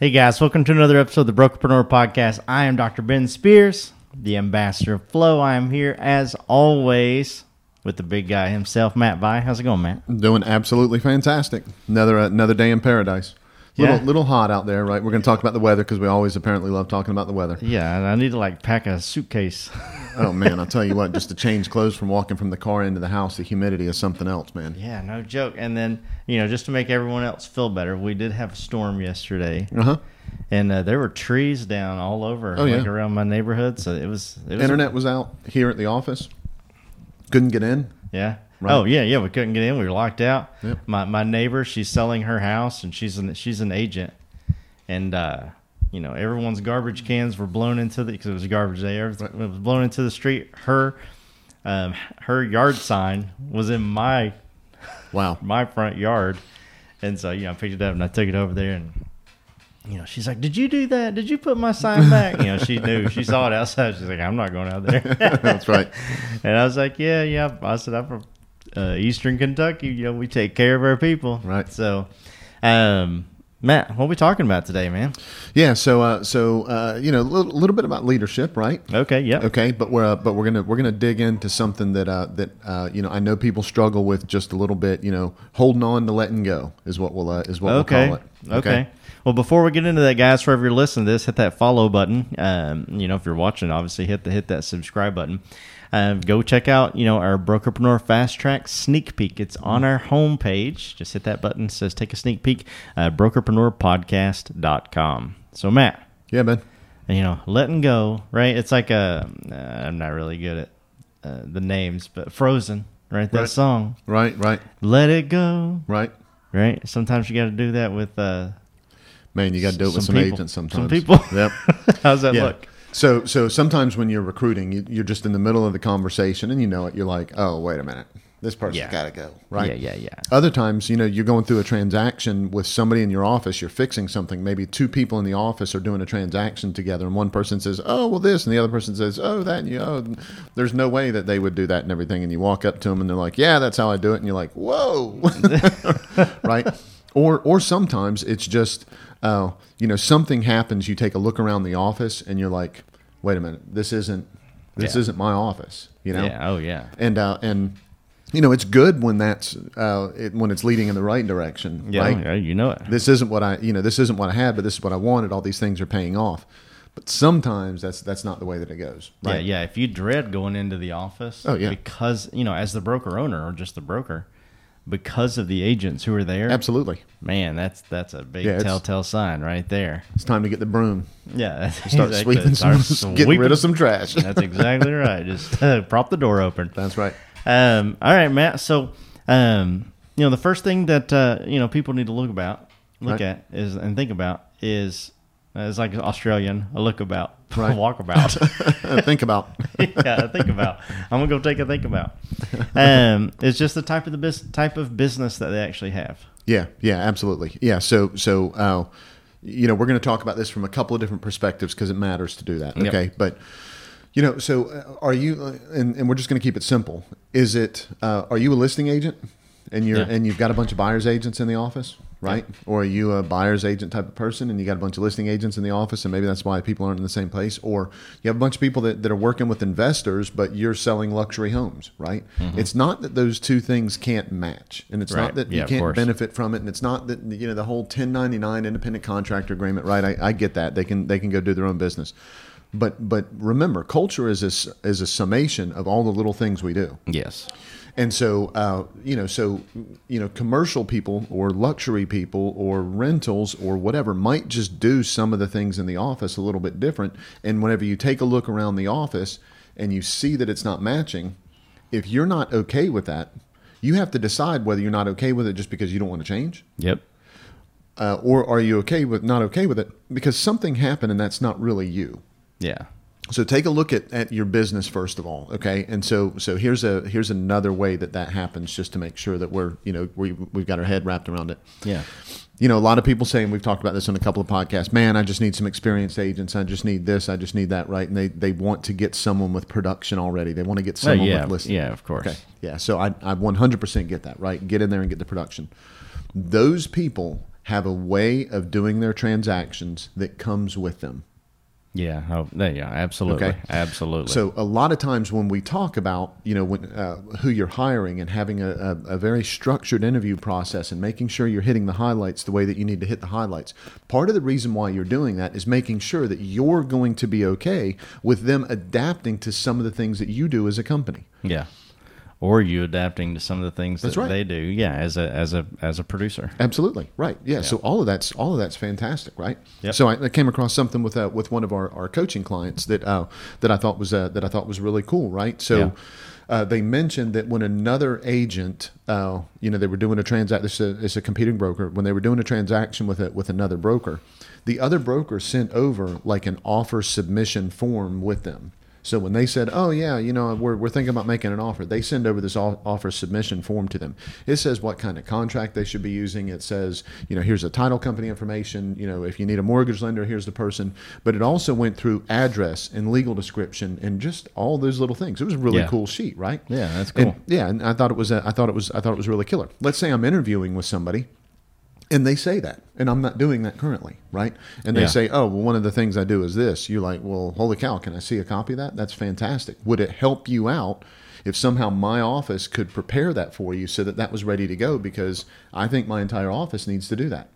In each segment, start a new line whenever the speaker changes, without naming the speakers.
Hey guys, welcome to another episode of the Brokerpreneur Podcast. I am Dr. Ben Spears, the ambassador of Flow. I am here as always with the big guy himself, Matt Vi. How's it going, Matt?
Doing absolutely fantastic. Another uh, another day in paradise. Little
Yeah.
little hot out there, right? We're going to talk about the weather because we always apparently love talking about the weather.
Yeah, and I need to like pack a suitcase.
Oh man, I'll tell you what, just to change clothes from walking from the car into the house, the humidity is something else, man.
yeah, no joke. And then, you know, just to make everyone else feel better, we did have a storm yesterday,
Uh huh.
and uh, there were trees down all over,
Oh,
like
yeah.
around my neighborhood. So it was, it was
Internet was out here at the office. Couldn't get in.
Yeah.
Right.
Oh yeah, yeah. We couldn't get in. We were locked out.
Yep.
My my neighbor, she's selling her house, and she's an she's an agent, and uh, you know everyone's garbage cans were blown into the because it was garbage day. Everything it was blown into the street. Her um, her yard sign was in my
Wow.
my front yard, and so you know I picked it up and I took it over there and. You know, she's like, "Did you do that? Did you put my sign back?" You know, she knew. She saw it outside. She's like, "I'm not going out there."
That's right.
And I was like, yeah, yeah. I said, I'm from uh, Eastern Kentucky. You know, we take care of our people.
Right.
So, um, Matt, what are we talking about today, man?
Yeah. So uh, so uh, you know a little, little bit about leadership, right?
Okay, yeah.
Okay, but we're uh, but we're gonna we're gonna dig into something that uh, that uh, you know I know people struggle with just a little bit. You know, holding on to letting go is what we'll uh, is what
Okay.
we'll call it.
okay. Well, before we get into that, guys, wherever you're listening to this, hit that follow button. Um, you know, if you're watching, obviously hit the hit that subscribe button. Um, go check out, you know, our Brokerpreneur Fast Track sneak peek. It's on our homepage. Just hit that button. It says take a sneak peek. Uh, brokerpreneurpodcast.com. So, Matt,
Yeah, man.
and, you know, letting go, right? It's like a, uh, I'm not really good at uh, the names, but Frozen, right? That
Right.
song,
Right, right,
Let It Go,
right.
right? Sometimes you got to do that with, uh,
Man, you got to do it with
Some
some, agents
Some
sometimes.
people.
Yep.
how's that
Yeah.
look?
So, so sometimes when you're recruiting, you, you're just in the middle of the conversation, and you know it. You're like, "Oh, wait a minute, this person's
Yeah.
got to go." Right?
Yeah, yeah, yeah.
Other times, you know, you're going through a transaction with somebody in your office. You're fixing something. Maybe two people in the office are doing a transaction together, and one person says, "Oh, well, this," and the other person says, "Oh, that." And you, oh, there's no way that they would do that and everything. And you walk up to them, and they're like, "Yeah, that's how I do it." And you're like, "Whoa!" right? Or, or sometimes it's just, uh, you know, something happens. You take a look around the office, and you're like, "Wait a minute, this isn't, this
Yeah.
isn't my office." You know?
Yeah, oh, yeah.
and uh, and you know it's good when that's uh, it, when it's leading in the right direction,
Yeah,
right?
yeah, you know it.
This isn't what I you know this isn't what I had, but this is what I wanted. All these things are paying off, but sometimes that's that's not the way that it goes. Right?
Yeah, yeah. If you dread going into the office,
Oh, yeah.
because you know, as the broker owner or just the broker, because of the agents who are there,
Absolutely,
man, that's that's a big
Yeah,
telltale sign right there.
it's time to get the broom,
Yeah,
start
exactly-
sweeping some,
start
getting rid of some trash.
That's exactly right. Just uh, prop the door open.
that's right.
Um, all right, Matt. So, um, you know, the first thing that uh, you know people need to look about, look
Right.
at, is and think about is uh, it's like Australian a look about,
Right.
walk about.
Think about
yeah, think about. I'm gonna go take a think about. Um, it's just the type of the bus- type of business that they actually have.
Yeah, yeah, absolutely. Yeah, so so uh, you know, we're going to talk about this from a couple of different perspectives because it matters to do that.
Yep.
Okay, but you know, so uh, are you? Uh, and, and we're just going to keep it simple. Is it? Uh, are you a listing agent, and you're
Yeah.
and you've got a bunch of buyers agents in the office, right? Or are you a buyers agent type of person, and you got a bunch of listing agents in the office, and maybe that's why people aren't in the same place? Or you have a bunch of people that, that are working with investors, but you're selling luxury homes, right? It's not that those two things can't match, and it's
Mm-hmm. Right.
not that
Yeah,
you can't benefit from it, and it's not that you know the whole 1099 independent contractor agreement, right? I, I get that they can they can go do their own business, but but remember, culture is a, is a summation of all the little things we do,
Yes.
and so uh, you know so you know commercial people or luxury people or rentals or whatever might just do some of the things in the office a little bit different, and whenever you take a look around the office and you see that it's not matching, if you're not okay with that. You have to decide whether you're not okay with it just because you don't want to change,
Yep.
uh, or are you okay with not okay with it because something happened and that's not really you.
Yeah.
So take a look at, at your business first of all, okay? And so so here's a here's another way that that happens just to make sure that we're you know we we've got our head wrapped around it.
Yeah.
You know, a lot of people saying we've talked about this on a couple of podcasts. Man, I just need some experienced agents. I just need this. I just need that. Right? And they they want to get someone with production already. They want to get
Well,
someone
yeah.
with listing.
Yeah. Of course.
Okay. Yeah. So I, I 100% get that, right? Get in there and get the production. Those people have a way of doing their transactions that comes with them.
Yeah. Oh, there you go. Absolutely.
Okay.
Absolutely.
So a lot of times when we talk about you know when, uh, who you're hiring and having a, a, a very structured interview process and making sure you're hitting the highlights the way that you need to hit the highlights, part of the reason why you're doing that is making sure that you're going to be okay with them adapting to some of the things that you do as a company.
yeah. Or you adapting to some of the things
That's
that
right.
they do. Yeah. As a as a as a producer.
Absolutely right. Yeah. So all of that's all of that's fantastic, right?
Yep.
So I, I came across something with uh, with one of our, our coaching clients that uh, that I thought was uh, that I thought was really cool, right? So.
Yeah.
Uh, they mentioned that when another agent, uh, you know, they were doing a transaction. This is a, it's a competing broker. When they were doing a transaction with a, with another broker, the other broker sent over like an offer submission form with them. So when they said, "Oh yeah, you know, we're, we're thinking about making an offer," they send over this offer submission form to them. It says what kind of contract they should be using. It says, you know, here's the title company information. You know, if you need a mortgage lender, here's the person. But it also went through address and legal description and just all those little things. It was a really
Yeah.
cool sheet, right?
Yeah, that's
And-
cool.
yeah, and I thought it was uh, I thought it was I thought it was really killer. Let's say I'm interviewing with somebody and they say that. And i'm not doing that currently right? And they
Yeah.
say oh well one of the things i do is this. You're like well holy cow can i see a copy of that? That's fantastic. Would it help you out if somehow my office could prepare that for you so that that was ready to go? Because i think my entire office needs to do that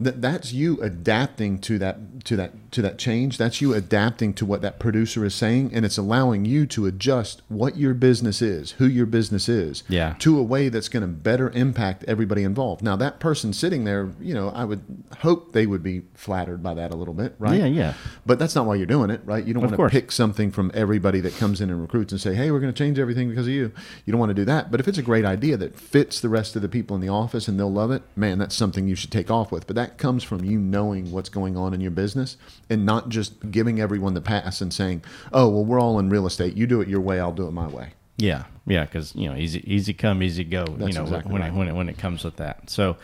that that's you adapting to that to that to that change. That's you adapting to what that producer is saying and it's allowing you to adjust what your business is who your business is
Yeah.
to a way that's going to better impact everybody involved. Now that person sitting there you know i would hope they would be flattered by that a little bit right?
Yeah, yeah.
but that's not why you're doing it right? You don't want to pick something from everybody that comes in and recruits and say hey we're going to change everything because of you. You don't want to do that. But if it's a great idea that fits the rest of the people in the office and they'll love it man that's something you should take off with. But that comes from you knowing what's going on in your business and not just giving everyone the pass and saying oh well we're all in real estate you do it your way i'll do it my way
Yeah, yeah, because you know, easy, easy come, easy go. you know,
exactly
when
right.
it, when it when it comes with that. So,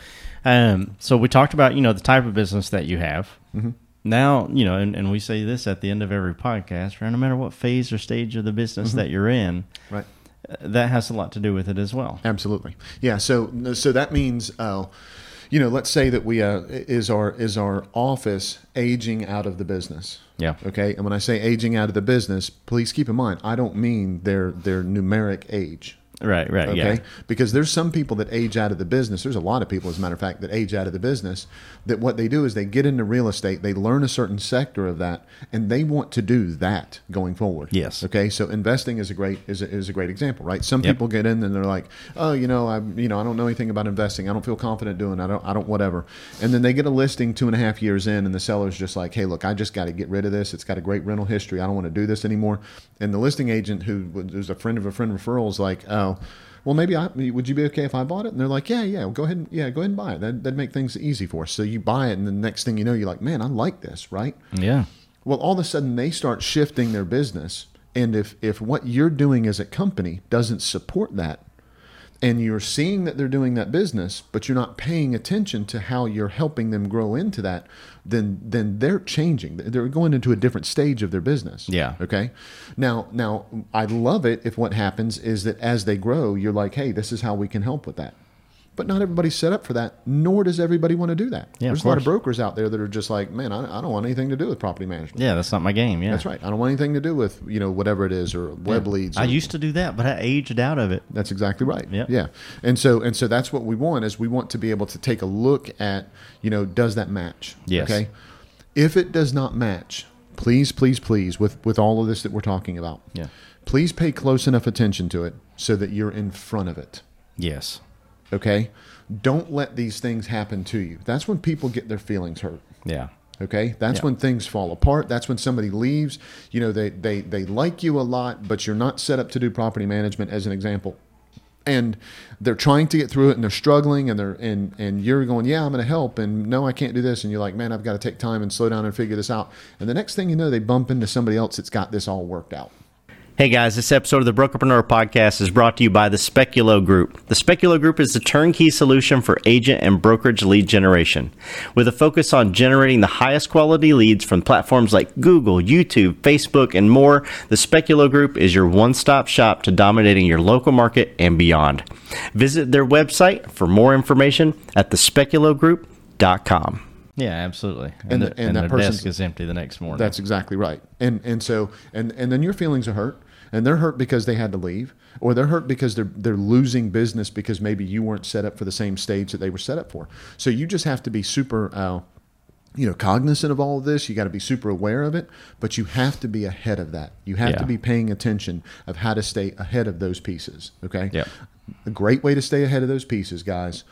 um, so we talked about you know the type of business that you have.
Mm-hmm.
Now you know, and, and we say this at the end of every podcast, right? No matter what phase or stage of the business
Mm-hmm.
that you're in,
right
uh, that has a lot to do with it as well.
Absolutely. Yeah. So so that means, uh, you know, let's say that we uh, is our is our office aging out of the business.
Yeah.
Okay. And when I say aging out of the business, please keep in mind I don't mean their their numeric age.
Right, right,
Okay.
yeah,
Because there's some people that age out of the business. There's a lot of people, as a matter of fact, that age out of the business. That what they do is they get into real estate, they learn a certain sector of that, and they want to do that going forward.
Yes.
Okay. So investing is a great is a, is a great example, right? Some
Yep.
people get in and they're like, oh, you know, I you know I don't know anything about investing. I don't feel confident doing. it. I don't I don't whatever. And then they get a listing two and a half years in, and the seller's just like, hey, look, I just got to get rid of this. It's got a great rental history. I don't want to do this anymore. And the listing agent, who was a friend of a friend referral, is like, oh well, maybe I would you be okay if I bought it? And they're like, yeah, yeah, well, go ahead, and, yeah, go ahead and buy it. That that'd make things easy for us. So you buy it, and the next thing you know, you're like, man, I like this, right?
yeah,
Well, all of a sudden they start shifting their business, and if if what you're doing as a company doesn't support that, and you're seeing that they're doing that business, but you're not paying attention to how you're helping them grow into that, then then they're changing. They're going into a different stage of their business.
Yeah.
Okay. Now now I love it if what happens is that as they grow, you're like, hey, this is how we can help with that. But not everybody's set up for that, nor does everybody want to do that.
Yeah,
There's a lot of brokers out there that are just like, man, I, I don't want anything to do with property management.
yeah. That's not my game. Yeah,
That's right. I don't want anything to do with you know whatever it is or web leads.
I used to do that, but I aged out of it.
that's exactly right.
Yep.
Yeah. And so and so that's what we want is we want to be able to take a look at, you know, does that match?
Yes.
Okay. If it does not match, please, please, please, with with all of this that we're talking about,
Yeah.
please pay close enough attention to it so that you're in front of it.
Yes.
Okay. Don't let these things happen to you. That's when people get their feelings hurt.
Yeah.
Okay, that's
Yeah.
when things fall apart. That's when somebody leaves. You know, they they they like you a lot, but you're not set up to do property management, as an example. And they're trying to get through it, and they're struggling, and they're and and you're going, yeah, I'm going to help, and no, I can't do this, and you're like, man, I've got to take time and slow down and figure this out. And the next thing you know, they bump into somebody else that's got this all worked out.
Hey guys, this episode of the Brokerpreneur Podcast is brought to you by the Speculo Group. The Speculo Group is the turnkey solution for agent and brokerage lead generation. With a focus on generating the highest quality leads from platforms like Google, YouTube, Facebook, and more, the Speculo Group is your one stop shop to dominating your local market and beyond. Visit their website for more information at thespeculogroup.com. Yeah, absolutely.
And
And,
the- and
and
that person's-
desk is empty the next morning.
That's exactly right. And and so and and then your feelings are hurt, and they're hurt because they had to leave, or they're hurt because they're they're losing business because maybe you weren't set up for the same stage that they were set up for. So you just have to be super. Uh, you know, cognizant of all of this, you got to be super aware of it, but you have to be ahead of that. You have
Yeah.
to be paying attention of how to stay ahead of those pieces. Okay.
Yep.
A great way to stay ahead of those pieces, guys.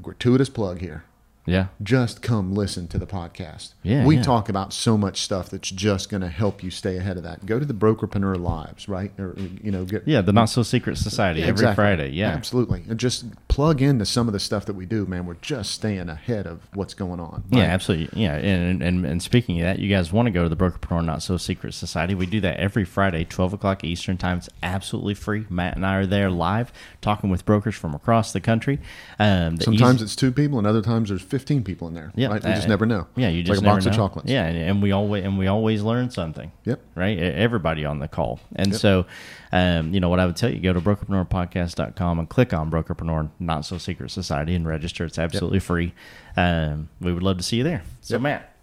Gratuitous plug here
yeah.
just come listen to the podcast.
Yeah,
we
yeah.
talk about so much stuff that's just going to help you stay ahead of that. Go to the Brokerpreneur Lives, right? Or you know, get
Yeah, the Not So Secret Society every
Exactly.
Friday. Yeah.
absolutely. And just plug into some of the stuff that we do, man. We're just staying ahead of what's going on.
Yeah, absolutely. Yeah, and, and and speaking of that, you guys want to go to the Brokerpreneur Not So Secret Society? We do that every Friday, twelve o'clock Eastern time. It's absolutely free. Matt and I are there live, talking with brokers from across the country. Um, the
Sometimes
easy-
it's two people, and other times there's 15 people in there.
yeah,
right? We just
uh,
never know.
Yeah, you just
like a
never
box
know.
of chocolates.
Yeah, and, and we always and we always learn something.
Yep.
Right. Everybody on the call, and so, um, you know what I would tell you: go to brokerpreneurpodcast.com and click on Brokerpreneur Not So Secret Society and register. It's absolutely free. Um, we would love to see you there. So,
Yep.
Matt,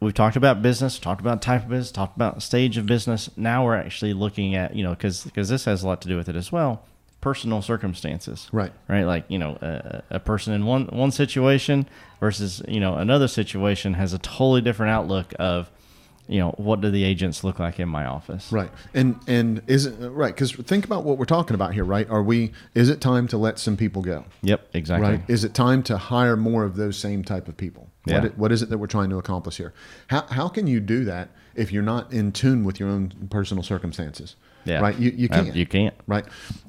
we've talked about business, talked about type of business, talked about stage of business. Now we're actually looking at you know because because this has a lot to do with it as well. Personal circumstances,
Right.
Right, like you know, a, a person in one one situation versus you know another situation has a totally different outlook of, you know, what do the agents look like in my office?
Right. And and is it right? Because think about what we're talking about here, right? Are we? Is it time to let some people go?
Yep, exactly.
Right. Is it time to hire more of those same type of people?
Yeah.
What, what is it that we're trying to accomplish here? How, how can you do that if you're not in tune with your own personal circumstances?
Yeah,
Right. You, you
Uh,
can't.
you can't.
Right.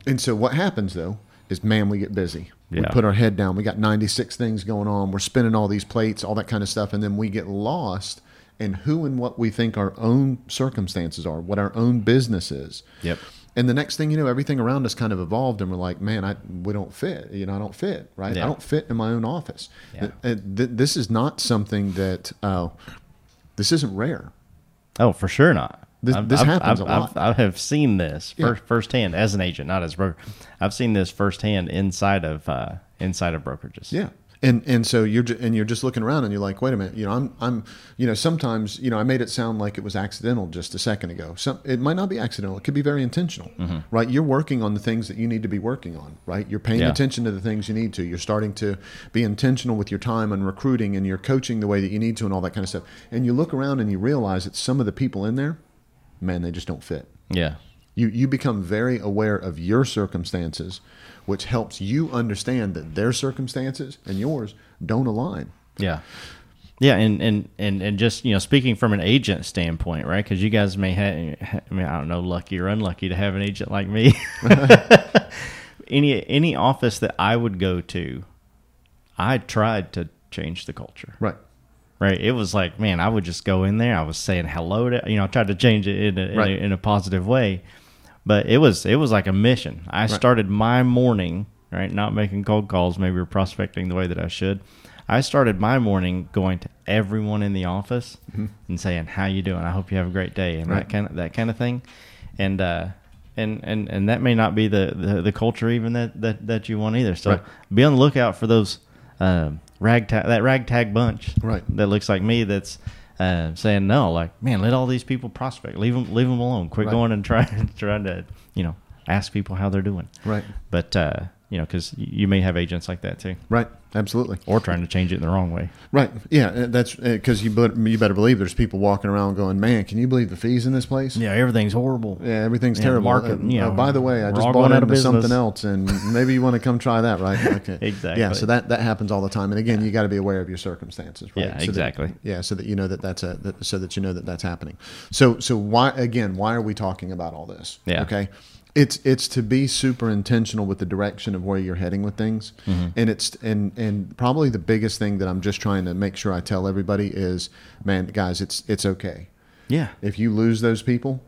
And so what happens though is, man, we get busy.
yeah.
We put our head down. We got 96 things going on. We're spinning all these plates, all that kind of stuff. And then we get lost in who and what we think our own circumstances are, what our own business is.
Yep.
And the next thing you know, everything around us kind of evolved, and we're like, "Man, I we don't fit. You know, I don't fit. Right?
Yeah.
I don't fit in my own office.
Yeah.
Th- th- this is not something that uh, this isn't rare.
Oh, for sure not.
This-
I've-
this
I've-
happens
I've,
a lot.
I've, I have seen this
Yeah.
first, firsthand as an agent, not as a broker. I've seen this firsthand inside of uh, inside of brokerages.
Yeah. And and so you're ju- and you're just looking around and you're like, wait a minute, you know, I'm I'm you know sometimes you know I made it sound like it was accidental just a second ago. Some it might not be accidental. It could be very intentional, mm-hmm. right? You're working on the things that you need to be working on, right? You're paying
Yeah.
attention to the things you need to. You're starting to be intentional with your time and recruiting, and you're coaching the way that you need to, and all that kind of stuff. And you look around and you realize that some of the people in there, man, they just don't fit.
Yeah.
You you become very aware of your circumstances, which helps you understand that their circumstances and yours don't align.
Yeah. Yeah, and, and, and, and just you know, speaking from an agent standpoint, right? Because you guys may have, I mean, I don't know, lucky or unlucky to have an agent like me. any any office that I would go to, I tried to change the culture.
Right.
Right. It was like, man, I would just go in there. I was saying hello to, you know, I tried to change it in a, in,
Right.
a, in a positive way, but it was, it was like a mission. I started my morning, right. Not making cold calls, maybe prospecting the way that I should. I started my morning going to everyone in the office and saying, how you doing? I hope you have a great day. And
Mm-hmm. Right.
that kind of, that kind of thing. And, uh, and, and, and that may not be the, the, the culture even that, that, that you want either. So
Right.
be on the lookout for those, um, ragtag, that ragtag bunch
Right.
that looks like me that's uh, saying no like man let all these people prospect leave them leave them alone quit
Right.
going and trying trying to you know ask people how they're doing
Right.
but uh, you know because you may have agents like that too
Right. Absolutely.
or trying to change it in the wrong way
Right. Yeah. uh, That's because you you better believe there's people walking around going, man, can you believe the fees in this place?
yeah everything's horrible
Yeah, everything's
Yeah,
terrible.
market,
Uh,
you
uh,
know,
by the way, I just bought
going out of
into something else, and maybe you want to come try that, right? Okay,
Exactly.
Yeah, so that that happens all the time, and again, you got to be aware of your circumstances, right?
Yeah,
So that-
exactly.
yeah, so that you know that that's a that, so that you know that that's happening. So so why again? Why are we talking about all this?
Yeah.
Okay. It's it's to be super intentional with the direction of where you're heading with things,
Mm-hmm.
and it's and and probably the biggest thing that I'm just trying to make sure I tell everybody is, man, guys, it's it's okay
yeah
if you lose those people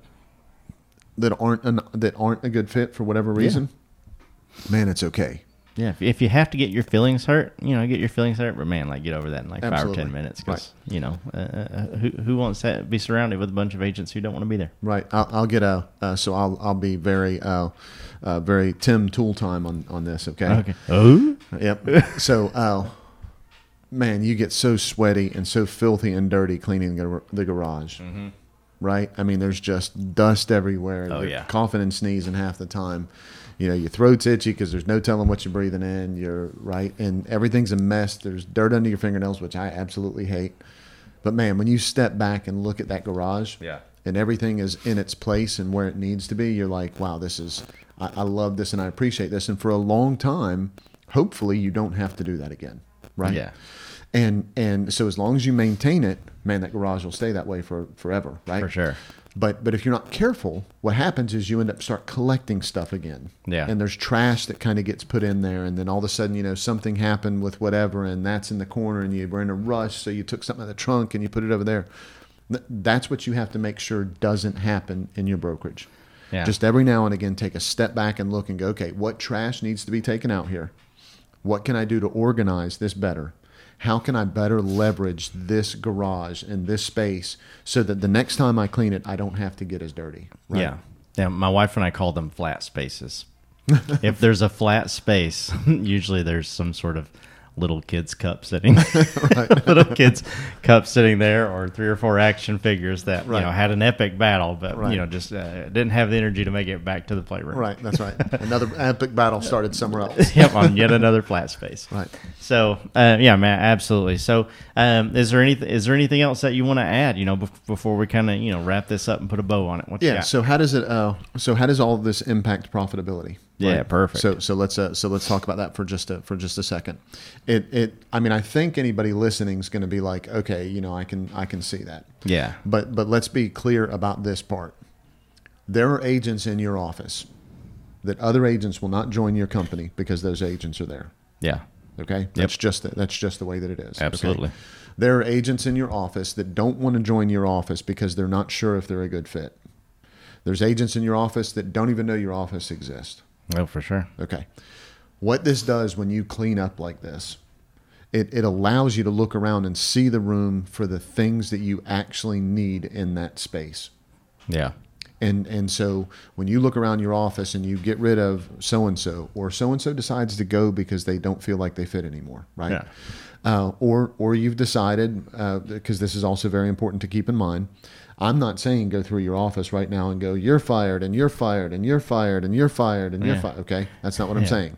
that aren't an, that aren't a good fit for whatever reason, man, it's okay.
Yeah if, if you have to get your feelings hurt you know get your feelings hurt but man like get over that in like five or ten minutes because you know uh, uh, who, who wants to be surrounded with a bunch of agents who don't want to be there
Right. I'll, I'll get a uh, so I'll I'll be very uh, uh, very Tim Tool time on on this. Okay.
okay oh
Yep. So uh, man, you get so sweaty and so filthy and dirty cleaning the, the garage. Right? I mean, there's just dust everywhere.
Mm-hmm. Oh,
You're
yeah.
coughing and sneezing half the time. You know, your throat's itchy because there's no telling what you're breathing in. You're right, and everything's a mess. There's dirt under your fingernails, which I absolutely hate. But man, when you step back and look at that garage,
Yeah.
and everything is in its place and where it needs to be, you're like, wow, this is, I, I love this and I appreciate this. And for a long time, hopefully, you don't have to do that again, right?
Yeah.
And and so as long as you maintain it, man, that garage will stay that way for forever, right?
For sure.
But but if you're not careful, what happens is you end up start collecting stuff again.
Yeah.
And there's trash that kind of gets put in there, and then all of a sudden, you know, something happened with whatever, and that's in the corner, and you were in a rush, so you took something out of the trunk and you put it over there. That's what you have to make sure doesn't happen in your brokerage.
Yeah.
Just every now and again, take a step back and look and go, okay, what trash needs to be taken out here? What can I do to organize this better? How can I better leverage this garage and this space so that the next time I clean it, I don't have to get as dirty? right?
Yeah. Yeah. My wife and I call them flat spaces. if there's a flat space, usually there's some sort of little kids cup sitting, little kids cup sitting there, or three or four action figures that
Right.
you know had an epic battle, but
Right.
you know just uh, didn't have the energy to make it back to the playroom.
Right, that's right. Another epic battle started somewhere else.
yep, on yet another flat space.
Right.
So, uh, yeah, man, absolutely. So, um, is there anything is there anything else that you want to add? You know, bef- before we kind of you know wrap this up and put a bow on it. What you
Yeah. So how does it? Uh, so how does all of this impact profitability?
Yeah, perfect.
So so let's uh, so let's talk about that for just a for just a second. It it. I mean, I think anybody listening is going to be like, okay, you know, I can I can see that.
yeah,
But but let's be clear about this part. There are agents in your office that other agents will not join your company because those agents are there.
yeah,
Okay, that's just the, that's just the way that it is. okay?
Absolutely.
There are agents in your office that don't want to join your office because they're not sure if they're a good fit. There's agents in your office that don't even know your office exists.
Oh for sure.
Okay. What this does when you clean up like this, it, it allows you to look around and see the room for the things that you actually need in that space.
Yeah,
And and so when you look around your office and you get rid of so and so, or so and so decides to go because they don't feel like they fit anymore, right?
Yeah.
Uh, or or you've decided because this is also very important to keep in mind. I'm not saying go through your office right now and go you're fired and you're fired and you're fired and you're fired and you're fired. Okay, that's not what I'm
Yeah.
saying.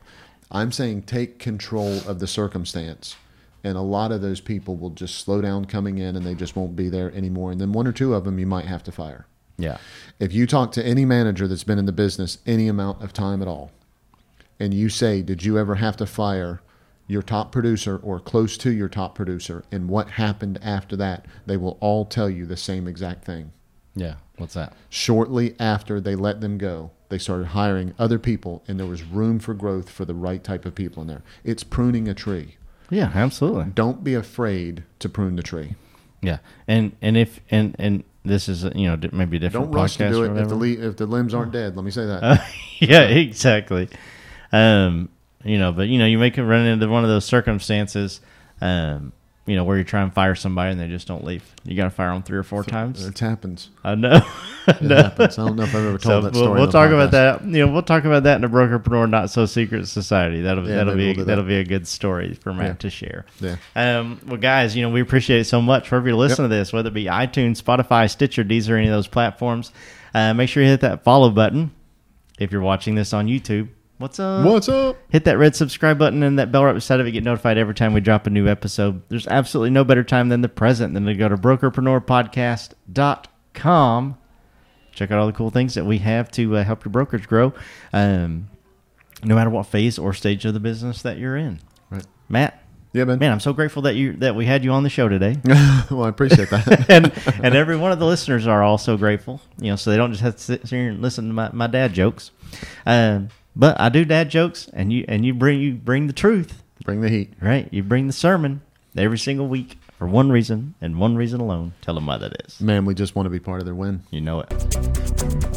I'm saying take control of the circumstance. And a lot of those people will just slow down coming in and they just won't be there anymore. And then one or two of them you might have to fire.
yeah,
If you talk to any manager that's been in the business any amount of time at all, and you say, Did you ever have to fire your top producer or close to your top producer? And what happened after that? They will all tell you the same exact thing.
yeah. What's that?
Shortly after they let them go, they started hiring other people, and there was room for growth for the right type of people in there. It's pruning a tree.
Yeah, absolutely.
Don't be afraid to prune the tree.
Yeah, and and if and and this is you know maybe a different
Don't rush to do it if the, le- if the limbs aren't dead. Let me say that.
yeah, exactly. Um, you know, but you know, you make it run into one of those circumstances, um, you know, where you try and fire somebody and they just don't leave. You got to fire them three or four times.
it happens.
I know.
It happens. I don't know if I've ever
So
told that
we'll,
story.
we'll
the
talk about that. You know, we'll talk about that in a brokerpreneur not so secret society. That'll
Yeah,
that'll be
we'll that.
that'll be a good story for Matt
Yeah.
to share.
Yeah.
Um, well, guys, you know we appreciate it so much. for you listen to this, whether it be iTunes, Spotify, Stitcher, Deezer, any of those platforms, uh, make sure you hit that follow button. If you're watching this on YouTube, what's up?
What's up?
Hit that red subscribe button and that bell right beside it. Get notified every time we drop a new episode. There's absolutely no better time than the present than to go to brokerpreneurpodcast.com. Check out all the cool things that we have to uh, help your brokerage grow, um, no matter what phase or stage of the business that you're in.
Right.
Matt,
Yeah, man.
man, I'm so grateful that you that we had you on the show today.
well, I appreciate that.
and and every one of the listeners are also grateful. You know, so they don't just have to sit here and listen to my, my dad jokes. Um, but I do dad jokes, and you and you bring you bring the truth,
Bring the heat.
right? You bring the sermon every single week for one reason and one reason alone. Tell them why that is.
Man, we just want to be part of their win.
You know it.